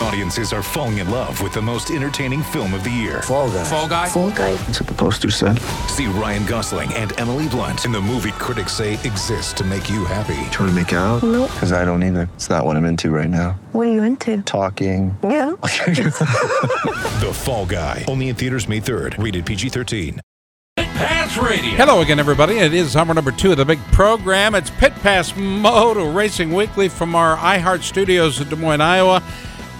Audiences are falling in love with the most entertaining film of the year. Fall guy. Fall guy. Fall guy. That's what the poster said. See Ryan Gosling and Emily Blunt in the movie critics say exists to make you happy. Trying to make it out? Nope. Because I don't either. It's not what I'm into right now. What are you into? Talking. Yeah. The Fall Guy. Only in theaters May 3rd. Rated PG-13. Pit Pass Radio. Hello again, everybody. It is hour number two of the big program. It's Pit Pass Moto Racing Weekly from our iHeart Studios in Des Moines, Iowa.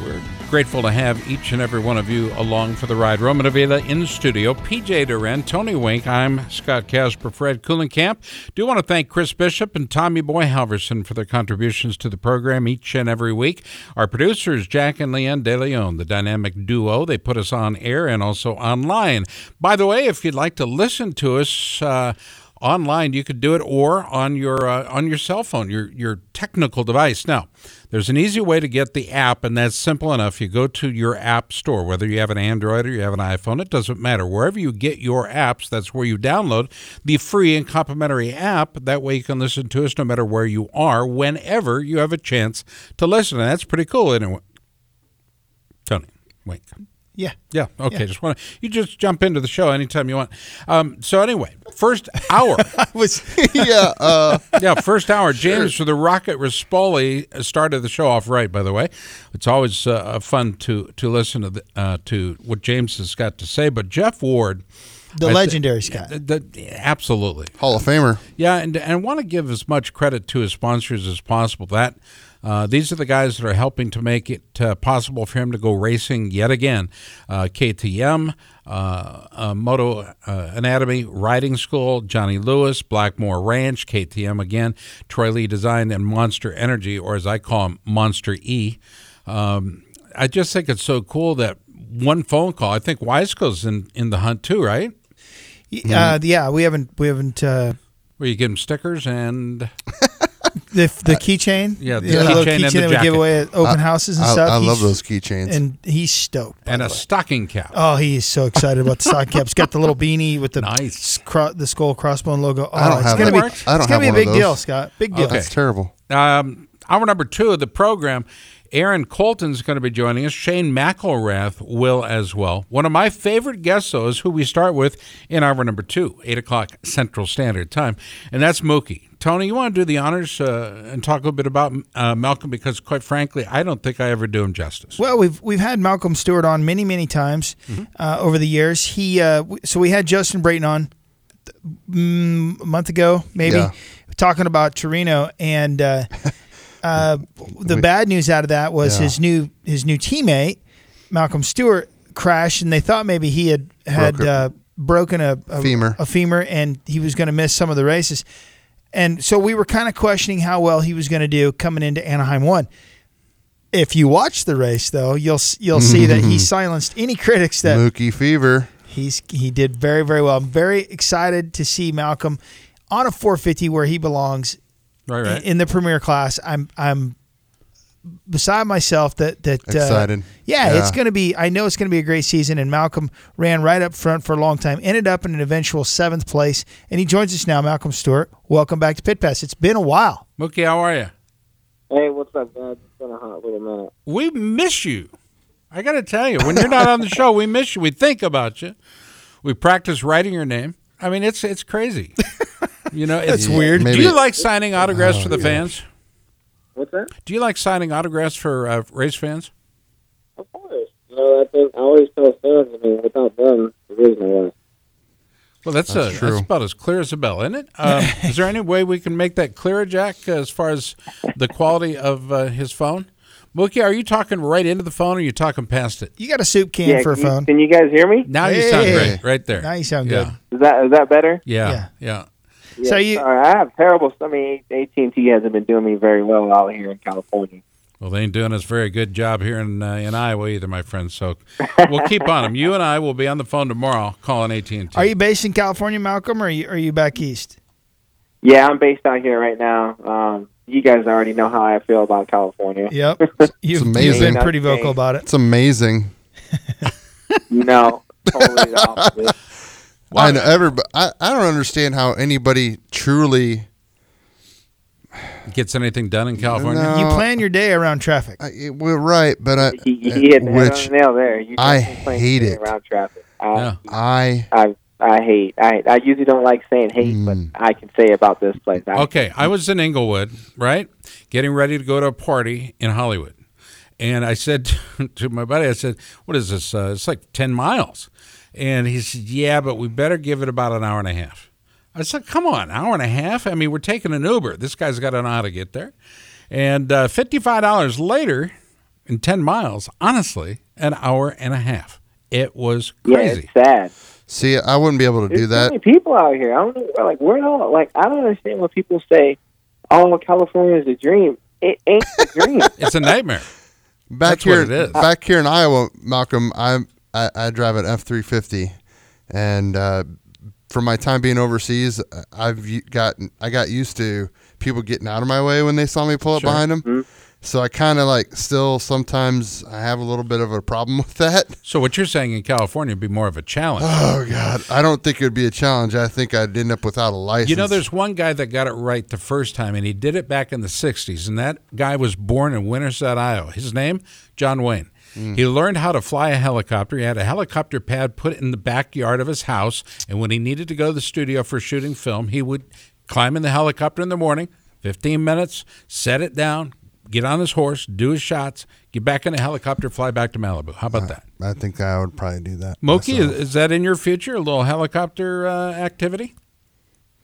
We're grateful to have each and every one of you along for the ride. Roman Avila in studio, PJ Duran, Tony Wink. I'm Scott Casper, Fred Kuhlenkamp. Do want to thank Chris Bishop and Tommy Boy Halverson for their contributions to the program each and every week. Our producers, Jack and Leanne De Leon, the dynamic duo. They put us on air and also online. By the way, if you'd like to listen to us, uh, online you could do it or on your uh, on your cell phone your your technical device. Now there's an easy way to get the app and that's simple enough. You go to your app store whether you have an android or you have an iphone it doesn't matter. Wherever you get your apps that's where you download the free and complimentary app. That way you can listen to us no matter where you are whenever you have a chance to listen and that's pretty cool anyway. Tony wait Yeah. yeah. Okay. Just want to you just jump into the show anytime you want. Um, so anyway, first hour. I was yeah, uh, yeah, first hour. James for the Rocket Rispoli started the show off right. By the way, it's always uh, fun to to listen to the, uh, to what James has got to say. But Jeff Ward, the I thi- legendary Scott. the- the- absolutely. Hall of Famer. Yeah, and and I want to give as much credit to his sponsors as possible. That uh, these are the guys that are helping to make it uh, possible for him to go racing yet again. Uh, KTM, uh, uh, Moto uh, Anatomy Riding School, Johnny Lewis, Blackmore Ranch, KTM again, Troy Lee Design, and Monster Energy, or as I call him, Monster E. Um, I just think it's so cool that one phone call. I think Wiseco's in in the hunt too, right? Uh, yeah, we haven't we haven't uh, Where you give him stickers and the the keychain. yeah, the little keychain and the that we give jacket. away at open houses and I, stuff. I love He's- those keychains. And he's stoked. by and the a way. stocking cap. Oh, he is so excited about the stock cap. He's got the little beanie with the Nice. s- cro- the skull crossbone logo. Oh, I don't it's have gonna that. be I don't it's gonna be a one of big deal. Scott. Big deal. That's terrible. Um, hour number two of the program, Aaron Colton's going to be joining us. Shane McElrath will as well. One of my favorite guests, though, is who we start with in hour number two, 8 o'clock Central Standard Time, and that's Mookie. Tony, you want to do the honors uh, and talk a little bit about uh, Malcolm because, quite frankly, I don't think I ever do him justice. Well, we've we've had Malcolm Stewart on many many times Mm-hmm. uh, over the years. He uh, so we had Justin Brayton on mm, a month ago, maybe Yeah. talking about Torino, and uh, uh, the bad news out of that was Yeah. his new his new teammate Malcolm Stewart crashed, and they thought maybe he had had Broke uh, broken a, a Femur. a femur, and he was going to miss some of the races. And so we were kind of questioning how well he was going to do coming into Anaheim one. If you watch the race, though, you'll you'll see that he silenced any critics that Mookie Fever. he's he did very very well. I'm very excited to see Malcolm on a 450 where he belongs Right, right. in the premier class. I'm I'm beside myself that that uh, Excited. yeah, Yeah. it's going to be. I know it's going to be a great season. And Malcolm ran right up front for a long time. Ended up in an eventual seventh place, and he joins us now. Malcolm Stewart, welcome back to Pit Pass. It's been a while. Mookie, how are you? Hey, what's up, guys? It's been a hot little minute. We miss you. I got to tell you, when you're not on the show, we miss you. We think about you. We practice writing your name. I mean, it's it's crazy. You know, it's Yeah, weird. Do you like signing autographs Oh, for the yeah. fans? What's that? Do you like signing autographs for uh, race fans? Of course. You know, I think I always tell fans, I mean, without them, there is no us. Well, that's, That's uh, true. that's about as clear as a bell, isn't it? Um, is there any way we can make that clearer, Jack, as far as the quality of uh, his phone? Mookie, are you talking right into the phone or are you talking past it? You got a soup can for a can you- phone. Can you guys hear me? Now you sound great, right there. Now you sound yeah. good. Is that is that better? Yeah, Yeah. yeah. Yeah, So you- sorry, I have terrible. I mean, AT and T hasn't been doing me very well out here in California. Well, they ain't doing us very good job here in uh, in Iowa either, my friend. So we'll keep on them. You and I will be on the phone tomorrow calling AT and T. Are you based in California, Malcolm, or are you, are you back east? Yeah, I'm based out here right now. Um, you guys already know how I feel about California. Yep. You've, you've amazing. been pretty vocal about it. It's amazing. No, totally the opposite. I know everybody. I, I don't understand how anybody truly. Gets anything done in California? No. You plan your day around traffic. I, it- we're right, but I, He, he hit the head on which the nail there. You I hate it. around traffic. I, Yeah. I I I hate. I I usually don't like saying hate, Mm. but I can say about this place. I, Okay, I was in Inglewood, right? Getting ready to go to a party in Hollywood. And I said to my buddy, I said, What is this? Uh, it's like 10 miles. And he said, Yeah, but we better give it about an hour and a half. I said, Come on, hour and a half? I mean, we're taking an Uber. This guy's got to know how to get there. And uh, $55 later, in 10 miles, honestly, an hour and a half. It was yeah, crazy. it's sad. see. I wouldn't be able to There's do that. many people out here. I don't know. Like we're all like I don't understand when people say, "Oh, California is a dream." It ain't a dream. It's a nightmare. Back That's what here, it is. back here in Iowa, Malcolm, I I, I drive an F three fifty, and uh, for my time being overseas, I've u- gotten I got used to people getting out of my way when they saw me pull up Sure. behind them. Mm-hmm. So I kind of like still sometimes I have a little bit of a problem with that. So, what you're saying in California would be more of a challenge. Oh God, I don't think it would be a challenge. I think I'd end up without a license. You know, there's one guy that got it right the first time, and he did it back in the 60s. And that guy was born in Winterset, Iowa. His name, John Wayne. He learned how to fly a helicopter. He had a helicopter pad put in the backyard of his house. And when he needed to go to the studio for shooting film, he would climb in the helicopter in the morning, 15 minutes, set it down, get on his horse, do his shots, get back in the helicopter, fly back to Malibu. How about that? I think I would probably do that. Mookie, is, is that in your future? A little helicopter uh, activity?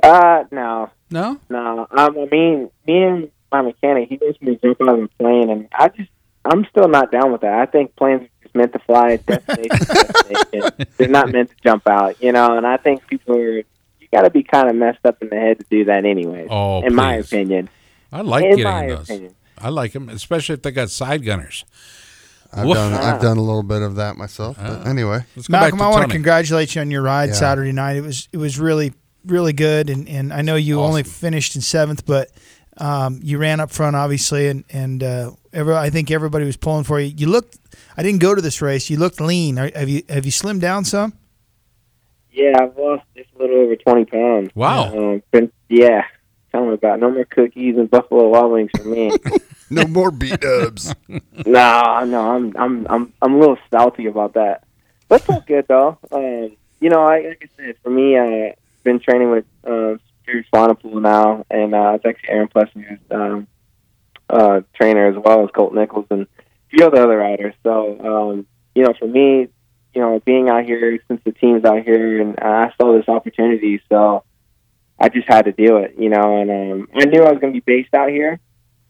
Uh, no, No? no. Um, I mean, me and my mechanic, he makes me jump out of a plane, and I just, I'm still not down with that. I think planes are just meant to fly destination destination. They're not meant to jump out, you know. And I think people are, you got to be kind of messed up in the head to do that, anyway. Oh, in my opinion. I like In getting those. opinion. I like them, especially if they got side gunners. I've Woof. done I've done a little bit of that myself. But anyway, Let's go back Malcolm, to I want to congratulate you on your ride Yeah. Saturday night. It was it was really really good, and, and I know you only finished in seventh, but um, you ran up front obviously, and and uh, every, I think everybody was pulling for you. You looked. I didn't go to this race. You looked lean. Are, have you have you slimmed down some? Yeah, I've lost just a little over 20 pounds. Wow. Um, been, yeah. Tell me about it. no more cookies and Buffalo Wild Wings for me. no more B dubs. no, no, I'm I'm I'm I'm a little salty about that. But it's all good though. Um, you know, I, like I said, for me, I've been training with uh, Stuart Swanepoel now, and uh, it's actually Aaron Plessinger's um, uh, trainer as well as Colt Nichols and a few other other riders. So, um, you know, for me, you know, being out here since the team's out here, and I saw this opportunity, so I just had to do it. You know, and um, I knew I was going to be based out here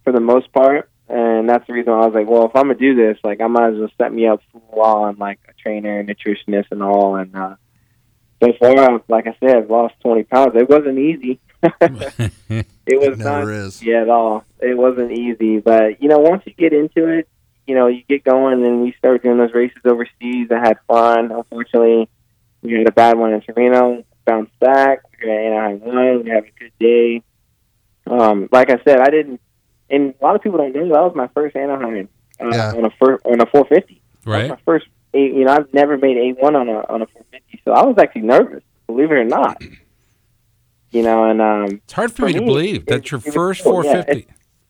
for the most part, and that's the reason why I was like, well, if I'm gonna do this, like, I might as well set me up full on like a trainer, nutritionist, and all. And uh, so far, like I said, I've lost 20 pounds. It wasn't easy. it was Never not is. yeah at all. It wasn't easy, but you know, once you get into it, you know, you get going, and we started doing those races overseas. I had fun. Unfortunately, we had a bad one in Torino. Bounced back. We Anaheim one. We had a good day. Um, like I said, I didn't, and a lot of people don't know that was my first Anaheim uh, Yeah. on a fir- on a 450. That was Right? my first. Eight- You know, I've never made a one on a on a 450, so I was actually nervous. Believe it or not. You know, and um, It's hard for, me to believe. it- That's your first cool. Yeah, 450.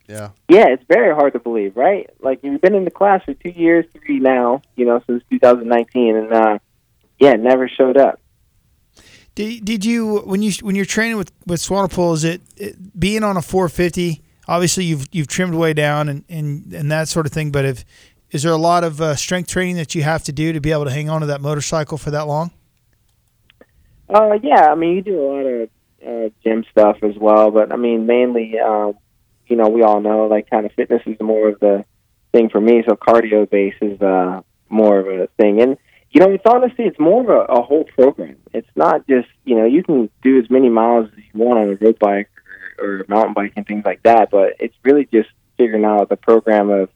Yeah. yeah, it's very hard to believe, right? Like you've been in the class for two years, three now, you know, since 2019, and uh, yeah, never showed up. Did, did you when you when you're training with with Swanepoel? Is it, it being on a 450? Obviously, you've you've trimmed way down and and, and that sort of thing. But if is there a lot of uh, strength training that you have to do to be able to hang on to that motorcycle for that long? Uh, yeah, I mean, you do a lot of uh, gym stuff as well, but I mean, mainly, um, you know, we all know like kind of fitness is more of the thing for me. So cardio base is uh, more of a thing, and you know, it's honestly, it's more of a, a whole program. It's not just you know, you can do as many miles as you want on a road bike or, or mountain bike and things like that, but it's really just figuring out the program of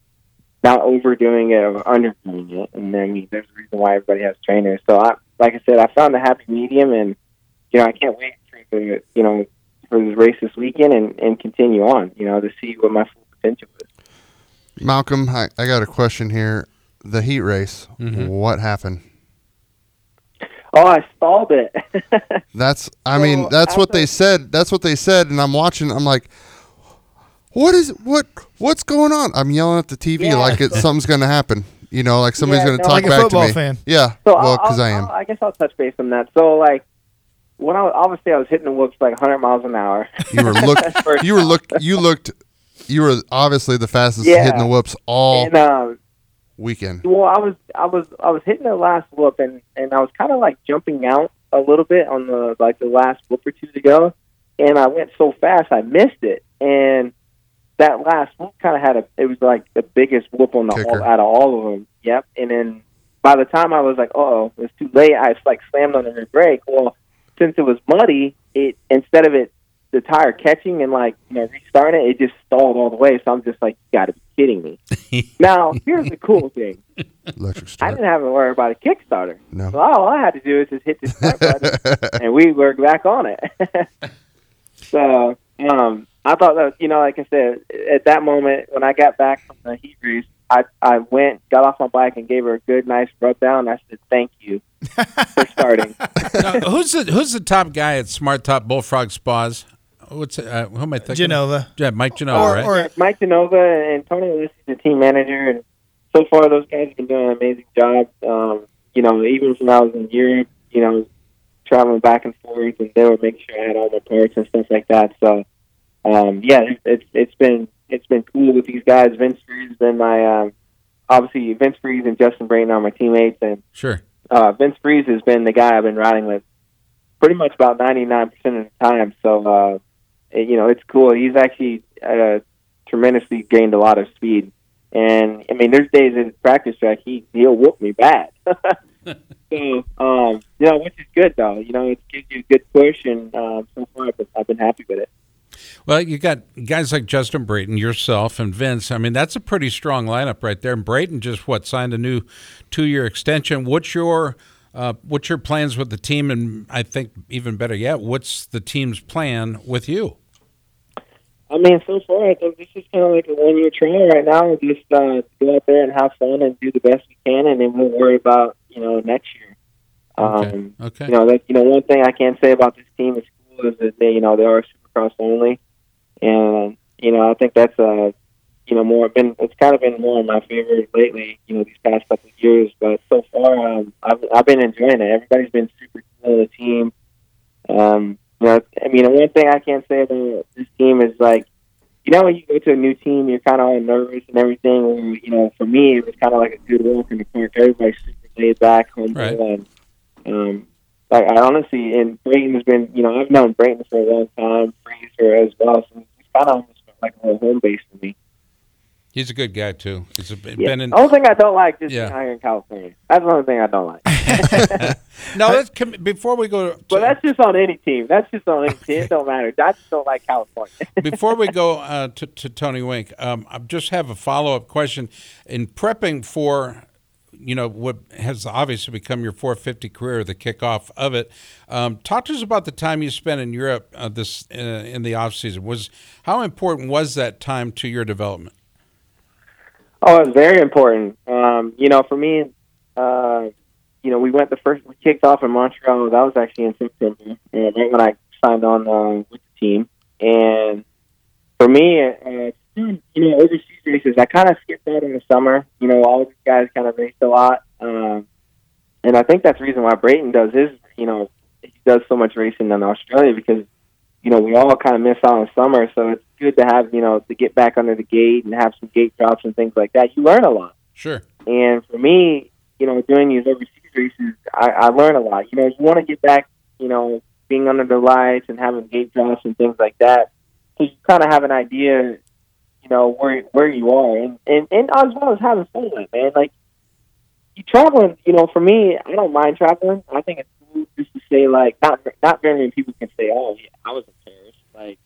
not overdoing it or underdoing it. And then I mean, there's a reason why everybody has trainers. So I, like I said, I found a happy medium, and you know, I can't wait for the you know for this race this weekend and and continue on. You know, to see what my full potential is. Malcolm, I, I got a question here. The heat race, Mm-hmm. what happened? Oh, I stalled it. That's I mean Well, that's what they said. That's what they said, and I'm watching. I'm like, what is what what's going on? I'm yelling at the TV Yeah. like it's something's going to happen. You know, like somebody's Yeah, going to no, talk Like back to me. fan. Yeah, So well, I'll- because I I'll- am. I guess I'll touch base on that. So like, when I was, obviously I was hitting the whoops like 100 miles an hour. You were look. You were look. You looked. You were obviously the fastest Yeah. hitting the whoops all and um, weekend. well, I was I was I was hitting the last whoop and and I was kind of like jumping out a little bit on the like the last whoop or two to go, and I went so fast I missed it. And that last whoop kind of had a it was like the biggest whoop on the all, out of all of them. Yep. And then by the time I was like, oh, it's too late. I like slammed on the brake. Well, since it was muddy, it instead of it the tire catching and like you know restarting it, it just stalled all the way. So I'm just like, you got to be kidding me. now here's the cool thing. Electric I didn't have to worry about a Kickstarter. No. So all I had to do is just hit the start button, and we were back on it. so um, I thought that you know, like I said, at that moment when I got back from the heat race, I I went, got off my bike, and gave her a good, nice rub down. I said, "Thank you for starting." Now, who's the Who's the top guy at Smart Top Bullfrog Spas? What's uh, who am I thinking? Genova. Yeah, Mike Genova, Or- right? or- Mike Genova and Tony Alessi is the team manager, and so far those guys have been doing an amazing job. Um, you know, even when I was in Europe, you know, traveling back and forth, and they would make sure I had all my parts and stuff like that. So, um, yeah, it, it's it's been it's been cool with these guys. Vince Friese has been my um, obviously Vince Friese and Justin Brayton are my teammates, and sure. uh, Vince Friese has been the guy I've been riding with pretty much about 99% of the time. So, uh, it- you know, it's cool. He's actually uh, tremendously gained a lot of speed. And, I mean, there's days in practice track, he, he'll whoop me bad. so, um, you know, which is good, though. You know, it gives you a good push, and uh, so far I've been, I've been happy with it. Well, you got guys like Justin Brayton, yourself, and Vince. I mean, that's a pretty strong lineup right there. And Brayton just what signed a new two-year extension. What's your uh, what's your plans with the team? And I think even better yet, what's the team's plan with you? I mean, so far, I think this is kind of like a one year trial right now. Just uh, go out there and have fun and do the best we can, and then we'll worry about you know next year. Okay. Um, Okay. You know, that, you know, one thing I can say about this team is cool is that they, you know, they are Supercross only, and you know, I think that's uh, you know, more been it's kind of been more of my favorite lately. You know, these past couple of years, but so far, um, I've I've been enjoying it. Everybody's been super cool the team. Um, you know, I mean, one thing I can say about this team is like, you know, when you go to a new team, you're kind of all nervous and everything. Or, you know, for me, it was kind of like a good walk in the park. Everybody's super laid back, humble, Right. and um, like I honestly, and Brayton has been, you know, I've known Brayton for a long time, Fraser as well. So it's kind of almost like a little home base for me. He's a good guy too. He's a, Yeah. been in. the only thing I don't like is Yeah. here in California. That's the only thing I don't like. No, let's before we go. To, But that's just on any team. That's just on any team. It don't matter. I just don't like California. Before we go uh, to, to Tony Wink, um, I just have a follow up question. In prepping for, you know, what has obviously become your 450 career, the kickoff of it, um, talk to us about the time you spent in Europe uh, this uh, in the off season. Was how important was that time to your development? Oh, it's very important. Um, you know, for me, uh, you know, we went the first, we kicked off in Montreal. That was actually in September, and right when I signed on uh, with the team. And for me, uh, you know, overseas races, I kind of skipped out in the summer. You know, all these guys kind of raced a lot. Um, and I think that's the reason why Brayton does his, you know, he does so much racing in Australia because, you know, we all kind of miss out on summer. So it's good to have, you know, to get back under the gate and have some gate drops and things like that. You learn a lot. Sure. And for me, you know, doing these overseas races, I, I learn a lot. You know, you want to get back, you know, being under the lights and having gate drops and things like that. So you kind of have an idea, you know, where where you are, and and and as well as having fun with it, man. Like you traveling, you know, for me, I don't mind traveling. I think it's cool just to say like not not very many people can say, oh, yeah, I was in Paris like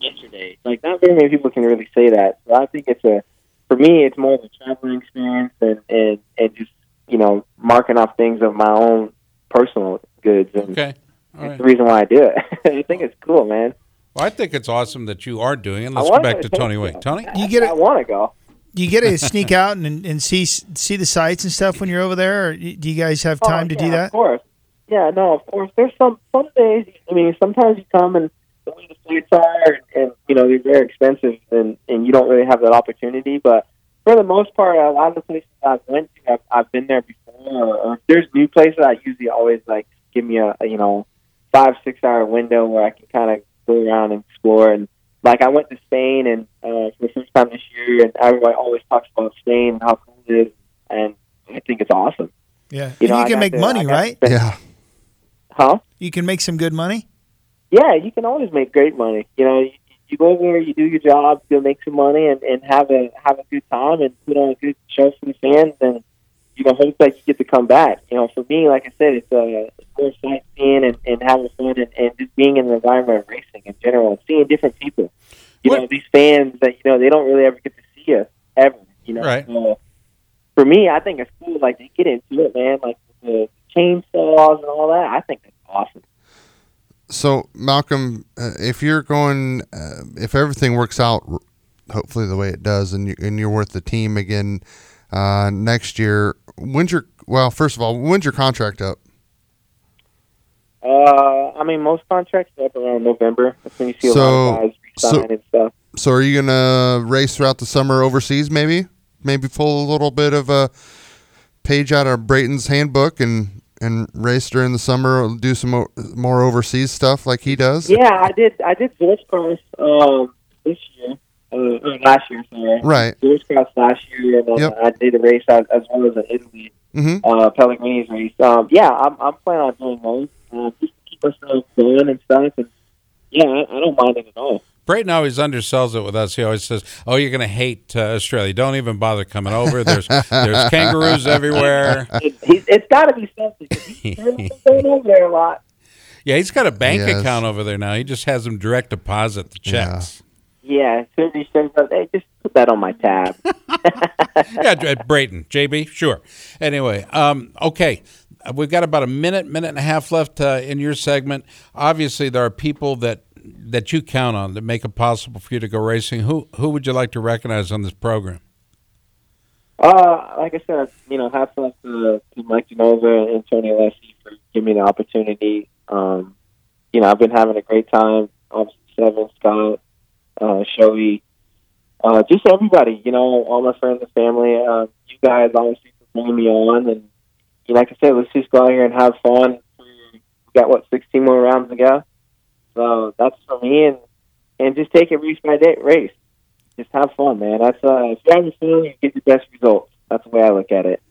yesterday. Like not very many people can really say that. So I think it's a for me, it's more of a traveling experience and and and just you know marking off things of my own personal goods, and Okay. All that's right. the reason why I do it. I think it's cool, man. Well, I think it's awesome that you are doing it. Let's go back to to Tony Tokyo. Wink. Tony? You get it. I want to go. Do you get to sneak out and, and see see the sights and stuff when you're over there? Or do you guys have oh, time Oh, to do that? Of course. yeah, no, of course. There's some some days. I mean, sometimes you come and the way the flights are, and, and you know they're very expensive, and and you don't really have that opportunity. But for the most part, a lot of the places I've went to, I've, I've been there before. Or, or if there's new places, I usually always like give me a, a you know five six hour window where I can kind of go around and explore. And like I went to Spain and uh, for the first time this year, and everybody always talks about Spain and how cool it is, and I think it's awesome. Yeah. You And know, you can make to- money, I got to right? spend- Yeah. Huh? You can make some good money. Yeah, you can always make great money. You know, you, you go over there, you do your job, you'll make some money, and, and have a have a good time, and put on a good show for the fans, and you know, hope that you get to come back. You know, for me, like I said, it's uh, it's more sightseeing and, and having fun, and, and just being in the environment of racing in general, and seeing different people. You What- know, these fans that you know they don't really ever get to see us ever. You know, Right. so for me, I think it's cool. Like they get into it, man. Like the chainsaws and all that. I think that's awesome. So Malcolm, uh, if you're going, uh, if everything works out, hopefully the way it does, and you and you're worth the team again uh, next year, when's your well? First of all, when's your contract up? Uh, I mean, most contracts are up around November. That's when you see a lot So- of guys so- and stuff. So are you gonna race throughout the summer overseas? Maybe, maybe pull a little bit of a page out of Brayton's handbook and and race during the summer. Do some mo- more overseas stuff like he does. Yeah, I did. I did George Cross um, this year, uh, last year. Sorry, Right. George Cross last year, and then Yep. I did a race as, as well as an Italy hmm uh, Pellegrini's race. Um, yeah, I'm, I'm planning on doing those uh, just to keep ourselves going and stuff. And yeah, I, I don't mind it at all. Brayton always undersells it with us. He always says, "Oh, you're going to hate uh, Australia. Don't even bother coming over. There's there's kangaroos everywhere." It, he, it's got to be something. He's been going over there a lot. Yeah, he's got a bank Yes. account over there now. He just has them direct deposit the checks. Yeah, as soon as he says, "Hey, just put that on my tab." Yeah, Brayton, JB, sure. Anyway, um, okay, Uh, we've got about a minute, minute and a half left uh, in your segment. Obviously, there are people that that you count on that make it possible for you to go racing. Who who would you like to recognize on this program? Uh, like I said, you know, hats off to, to Mike Genova and Tony Alessi for giving me the opportunity. Um, you know, I've been having a great time. Obviously, Seven, Scott, uh, Shoei, uh, just everybody, you know, all my friends and family. Uh, you guys obviously for bringing me on. And, like I said, let's just go out here and have fun. We got, what, 16 more rounds to go? So that's for me. And, and just take it race by day, race just have fun, man. That's uh, if you're having fun, you get the best results. That's the way I look at it.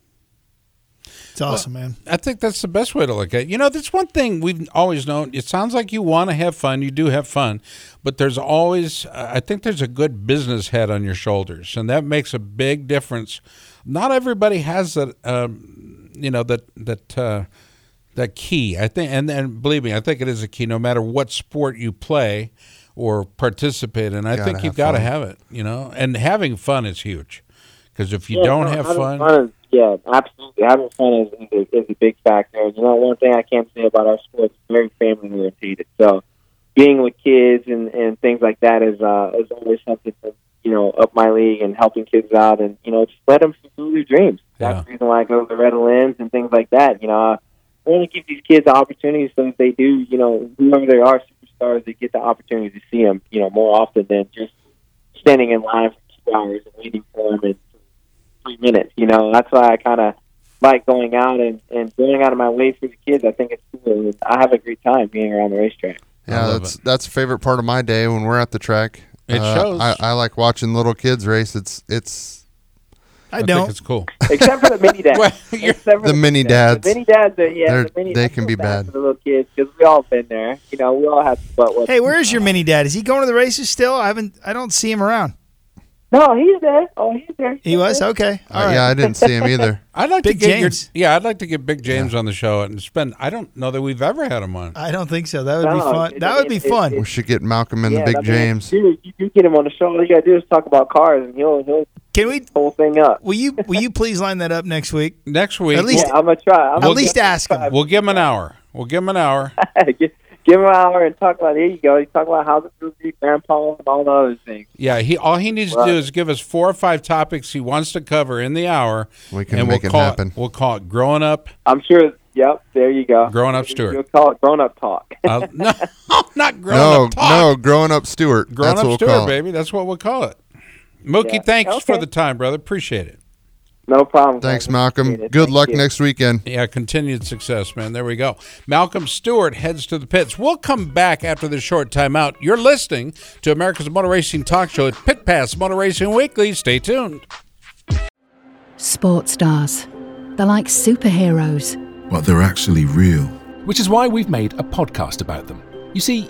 It's awesome, man. I think that's the best way to look at it. You know, that's one thing we've always known. It sounds like you want to have fun. You do have fun, but there's always, I think there's a good business head on your shoulders, and that makes a big difference. Not everybody has that, um, you know, that that uh, that key. I think, and and believe me, I think it is a key. No matter what sport you play or participate in, I Gotta think you've got to have it. You know, and having fun is huge. Because if you Yeah, don't no, have having fun, is, yeah, absolutely. Having fun is, is, a, is a big factor. And you know, one thing I can say about our sport is very family oriented. So, being with kids and and things like that is uh is always something to you know up my league and helping kids out and you know just let them fulfill their dreams. Yeah. That's the reason why I go to the Red Lens and things like that. You know, I want to give these kids the opportunities so if they do, you know, whoever they are, superstars, they get the opportunity to see them, you know, more often than just standing in line for two hours and waiting for them in three minutes. You know, that's why I kind of like going out and, and going out of my way for the kids. I think it's cool. I have a great time being around the racetrack. Yeah, that's it. that's a favorite part of my day when we're at the track. It Uh, shows. I, I like watching little kids race. It's it's I, I don't. think it's cool. Except for the mini dads. Well, you're- for The mini dads. The mini dads, are, yeah, They're- the mini, they I can be bad. for the little kids because we all been there. You know, we all have to butt whoop. Hey, where's your mini dad? Is he going to the races still? I haven't. I don't see him around. No, he's there. Oh, he's there. He was okay. All uh, yeah. I didn't see him either. I'd like Big to get James. your yeah. I'd like to get Big James on the show and spend. I don't know that we've ever had him on. I don't think so. That would be fun. it- That would be it- it- fun. We should get Malcolm and Yeah, the Big I mean, James. Dude, you get him on the show. All you gotta do is talk about cars, and he'll he'll Can we? whole thing up. Will you? Will you please line that up next week? Next week, At least- Yeah, I'm gonna try. I'm At gonna least ask him. we'll give him an hour. We'll give him an hour. give, give him an hour and talk about. Here you go. You talk about how the feels to grandpa and all the other things. Yeah, he all he needs to do is give us four or five topics he wants to cover in the hour. We can and make we'll it call happen. We'll call it growing up. I'm sure. Yep, there you go. Growing up Stewart. You'll call it grown up talk. Uh, no, not grown no, up talk. no, growing up Stewart. grown That's up what we'll Stewart, call it. baby. That's what we'll call it. Mookie, Yeah. thanks for the time, brother. Appreciate it. No problem. Thanks, guys. Malcolm. Good Thank luck you. next weekend. Yeah, continued success, man. There we go. Malcolm Stewart heads to the pits. We'll come back after this short timeout. You're listening to America's Motor Racing Talk Show at Pit Pass Motor Racing Weekly. Stay tuned. Sports stars. They're like superheroes. but they're actually real. Which is why we've made a podcast about them. You see,